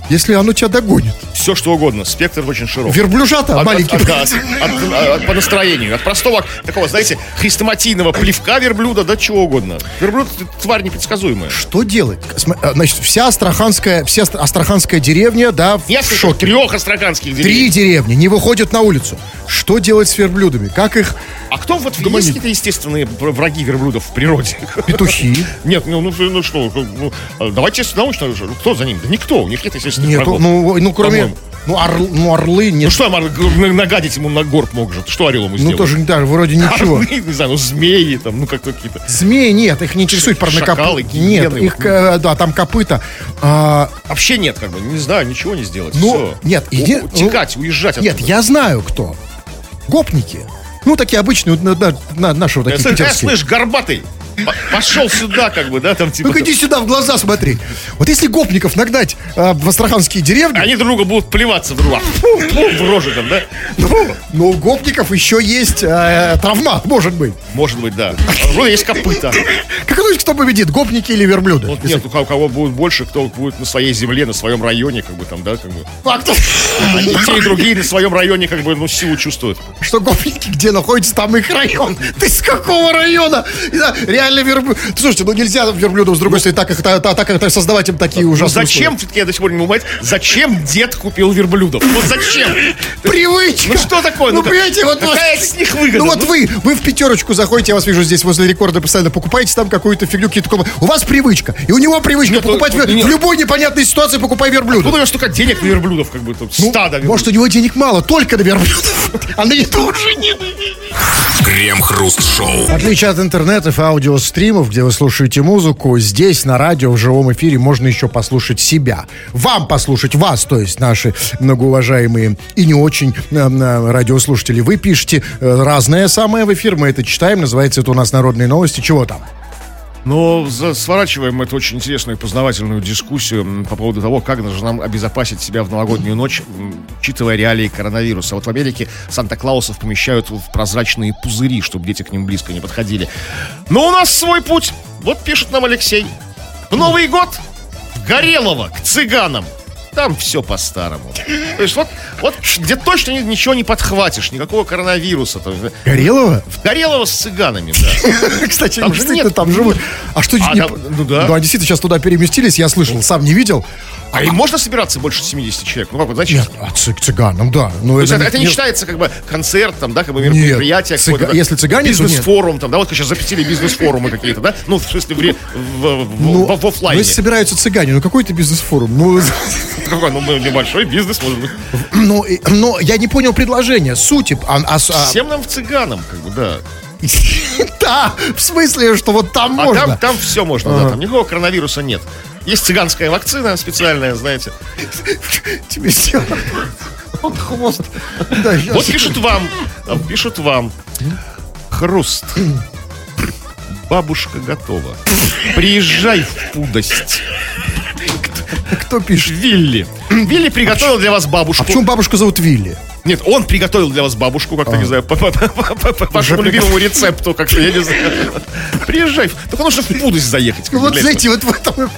Speaker 3: если оно тебя догонит?
Speaker 2: Все что угодно, спектр очень широк.
Speaker 3: Верблюжата
Speaker 2: От-
Speaker 3: маленький.
Speaker 2: от- да, от- от- от- по настроению. От простого, такого, знаете, хрестоматийного плевка верблюда до чего угодно. Верблюд — тварь непредсказуемая.
Speaker 3: Что делать? Э, Значит, вся астраханская, вся астр- астраханская деревня, да, в
Speaker 2: Несколько,
Speaker 3: шоке.
Speaker 2: трех астраханских
Speaker 3: Три
Speaker 2: деревень.
Speaker 3: деревни не выходят на улицу. Что делать с верблюдами? Как их
Speaker 2: А кто вот
Speaker 3: Гуманит.
Speaker 2: есть какие-то естественные вр- враги верблюдов в природе?
Speaker 3: петухи?
Speaker 2: Нет, ну, ну, ну что, ну, э, давайте научно, кто за ним? Да никто, у них нет естественных
Speaker 3: Нет,
Speaker 2: врагов.
Speaker 3: ну, ну кроме...
Speaker 2: По-моему.
Speaker 3: Ну, орл- ну, орлы
Speaker 2: Ну
Speaker 3: нет.
Speaker 2: что, Мар- г- нагадить ему на горб может? Что орел ему
Speaker 3: Ну,
Speaker 2: сделает?
Speaker 3: тоже, да, вроде ничего.
Speaker 2: Орлы, не знаю, ну змеи там, ну как какие-то.
Speaker 3: Змеи нет, их не интересует
Speaker 2: Шакалы,
Speaker 3: парнокопыта. Нет,
Speaker 2: гиены,
Speaker 3: их, э, да, там копыта. А,
Speaker 2: Вообще нет, как бы, не знаю, ничего не сделать.
Speaker 3: Ну,
Speaker 2: Всё.
Speaker 3: нет, иди-
Speaker 2: Текать, уезжать
Speaker 3: нет,
Speaker 2: оттуда.
Speaker 3: я знаю кто. Гопники. Ну, такие обычные, на- на- на- наши вот
Speaker 2: Я
Speaker 3: такие питерские.
Speaker 2: слышь, горбатый, пошел сюда, как бы, да, там типа...
Speaker 3: Ну-ка иди сюда в глаза смотри. Вот если гопников нагнать э, в астраханские деревни,
Speaker 2: Они друг друга будут плеваться в фу, в рожи там, да?
Speaker 3: но у гопников еще есть э, травмат, может быть.
Speaker 2: Может быть, да. А Вроде есть копыта.
Speaker 3: Как думаете, кто победит, гопники или верблюды?
Speaker 2: Вот нет, у кого, будет больше, кто будет на своей земле, на своем районе, как бы там, да, как бы.
Speaker 3: А кто-
Speaker 2: Они те, и другие на своем районе, как бы, ну, силу чувствуют.
Speaker 3: Что гопники, где находится, там их район. Ты с какого района? Да, реально верблюд. Слушайте, ну нельзя верблюдов, с другой стороны, так, как, так, так, как создавать им такие
Speaker 2: Ну,
Speaker 3: ужасные
Speaker 2: зачем, все-таки я до сих пор не понять, зачем дед купил верблюдов? Вот зачем?
Speaker 3: Привычка.
Speaker 2: Ну что такое?
Speaker 3: Ну,
Speaker 2: Ну,
Speaker 3: понимаете, вот...
Speaker 2: какая с них выгода?
Speaker 3: Ну вот
Speaker 2: Ну,
Speaker 3: вы, вы в пятерочку заходите, я вас вижу здесь возле рекорда постоянно, покупаете там какую-то фигню, какие-то. У вас привычка. И у него привычка покупать
Speaker 2: ну, нет.
Speaker 3: в любой непонятной ситуации покупай верблюда.
Speaker 2: Откуда у него столько денег на верблюдов, как бы,
Speaker 3: Ну,
Speaker 2: стадо
Speaker 3: может, у него денег мало, только на верблюдов. А на еду уже нет.
Speaker 1: Крем-хруст-шоу.
Speaker 3: В отличие от интернетов и аудиостримов, где вы слушаете музыку, здесь на радио в живом эфире можно еще послушать себя. Вам послушать вас, то есть наши многоуважаемые и не очень э, э, радиослушатели. Вы пишете э, разное самое в эфир, мы это читаем, называется это у нас «Народные новости». Чего там?
Speaker 2: Но за- сворачиваем эту очень интересную и познавательную дискуссию по поводу того, как же нам обезопасить себя в новогоднюю ночь, учитывая реалии коронавируса. Вот в Америке Санта-Клаусов помещают в прозрачные пузыри, чтобы дети к ним близко не подходили. Но у нас свой путь. Вот пишет нам Алексей. В Новый год в Горелово к цыганам. Там все по-старому. То есть вот, вот где точно ни- ничего не подхватишь, никакого коронавируса. Есть,
Speaker 3: Горелого?
Speaker 2: В Горелово с цыганами, да.
Speaker 3: Кстати,
Speaker 2: Там нет.
Speaker 3: там живут. А что
Speaker 2: А
Speaker 3: не-
Speaker 2: там- ну да.
Speaker 3: они действительно сейчас туда переместились, я слышал, сам не видел.
Speaker 2: А и можно собираться больше 70 человек? Ну, как бы, значит,
Speaker 3: Нет, а цы- цыганам, да. Ну,
Speaker 2: то есть это, это не считается как бы концерт, там, да, как бы мероприятие,
Speaker 3: цыга- если цыгане,
Speaker 2: бизнес-форум, там, да, вот сейчас запретили бизнес-форумы какие-то, да, ну, в смысле, в, в, в-
Speaker 3: Ну,
Speaker 2: в- в оффлайне.
Speaker 3: ну, если собираются цыгане, ну какой-то бизнес-форум. Ну,
Speaker 2: Какой, ну, небольшой бизнес, может быть.
Speaker 3: ну, но я не понял предложение, сути. А, а- а-
Speaker 2: Всем нам в цыганам, как бы, да.
Speaker 3: да, в смысле, что вот там
Speaker 2: А
Speaker 3: можно.
Speaker 2: там, там все можно, да, там никакого коронавируса нет. Есть цыганская вакцина специальная, знаете.
Speaker 3: Тебе все. Вот хвост. Да.
Speaker 2: Вот пишут вам, пишут вам. Хруст. Бабушка готова. Приезжай в пудость.
Speaker 3: Кто пишет?
Speaker 2: Вилли. Вилли приготовил для вас
Speaker 3: А
Speaker 2: бабушку.
Speaker 3: почему бабушку зовут Вилли?
Speaker 2: Нет, он приготовил для вас бабушку, как-то, не знаю, по, по- по- по- вашему любимому рецепту, как-то, я не знаю. Приезжай. Только нужно в пудость заехать. бы,
Speaker 3: Вот знаете, вот в этом...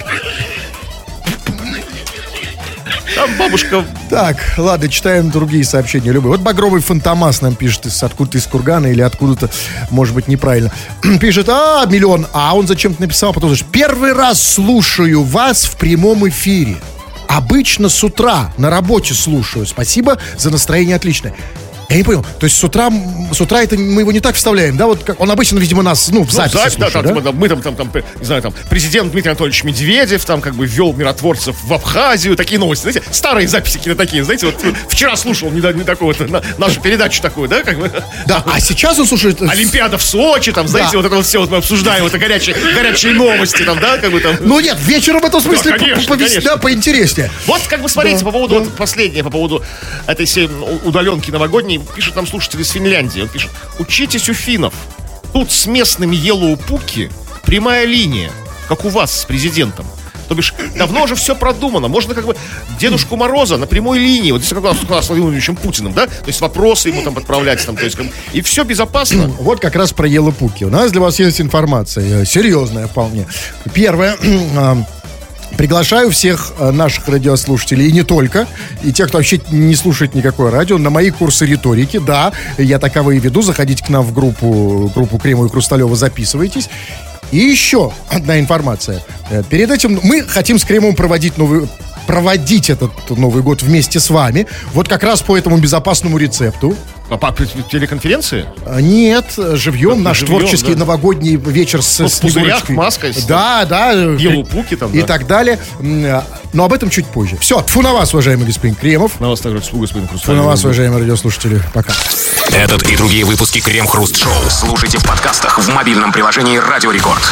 Speaker 2: Там бабушка...
Speaker 3: Так, ладно, читаем другие сообщения. Любые. Вот Багровый Фантомас нам пишет из, откуда-то из Кургана или откуда-то, может быть, неправильно. пишет, а, миллион. А он зачем-то написал, потом говорит, первый раз слушаю вас в прямом эфире. Обычно с утра на работе слушаю. Спасибо за настроение отличное. Я не понял. То есть с утра, с утра это мы его не так вставляем, да? Вот как, он обычно, видимо, нас, ну, в
Speaker 2: Ну,
Speaker 3: записи
Speaker 2: запись, да,
Speaker 3: слушает,
Speaker 2: там,
Speaker 3: да?
Speaker 2: типа, мы там, там, там, не знаю, там, президент Дмитрий Анатольевич Медведев, там, как бы, ввел миротворцев в Абхазию, такие новости, знаете, старые записи какие-то такие, знаете, вот вчера слушал не, не такого-то, на- нашу передачу такую, да, как бы,
Speaker 3: Да, а сейчас он слушает... э,
Speaker 2: Олимпиада в Сочи, там, знаете,
Speaker 3: Да.
Speaker 2: вот это вот все, вот мы обсуждаем, вот это горячие, горячие новости, там, да, как бы там.
Speaker 3: Ну нет, вечером в этом смысле
Speaker 2: Да, конечно,
Speaker 3: по- повес-
Speaker 2: конечно.
Speaker 3: да, поинтереснее.
Speaker 2: Вот, как бы, смотрите,
Speaker 3: Да,
Speaker 2: по поводу,
Speaker 3: да.
Speaker 2: вот последнее, по поводу этой всей удаленки новогодней, пишет нам слушатель из Финляндии, он пишет, учитесь у финнов, тут с местными Yellow Пуки прямая линия, как у вас с президентом. То бишь, давно уже все продумано. Можно как бы Дедушку Мороза на прямой линии, вот здесь как раз с Владимиром Путиным, да? То есть вопросы ему там отправлять, там, то есть, и все безопасно.
Speaker 3: Вот как раз про Елопуки. У нас для вас есть информация, э, серьезная вполне. Первое. Приглашаю всех э, наших радиослушателей, и не только, и тех, кто вообще не слушает никакое радио, на мои курсы риторики. Да, я таковые веду. Заходите к нам в группу, группу Крема и Хрусталева, записывайтесь. И еще одна информация. Э, Перед этим мы хотим с Кремом проводить новый проводить этот Новый год вместе с вами. Вот как раз по этому безопасному рецепту.
Speaker 2: По, по телеконференции?
Speaker 3: А, Нет, живьем наш
Speaker 2: живьем,
Speaker 3: творческий
Speaker 2: да.
Speaker 3: новогодний вечер с
Speaker 2: Ну, в пузырях, маской, с-
Speaker 3: Да, да.
Speaker 2: Елупуки там,
Speaker 3: И
Speaker 2: да.
Speaker 3: так далее. А, Но об этом чуть позже. Все, тфу на вас, уважаемый господин Кремов.
Speaker 2: На вас также слуга, господин
Speaker 3: Тфу на
Speaker 2: Хрусталев.
Speaker 3: вас, уважаемые радиослушатели. Пока.
Speaker 1: Этот и другие выпуски Крем Хруст Шоу слушайте в подкастах в мобильном приложении Радио Рекорд.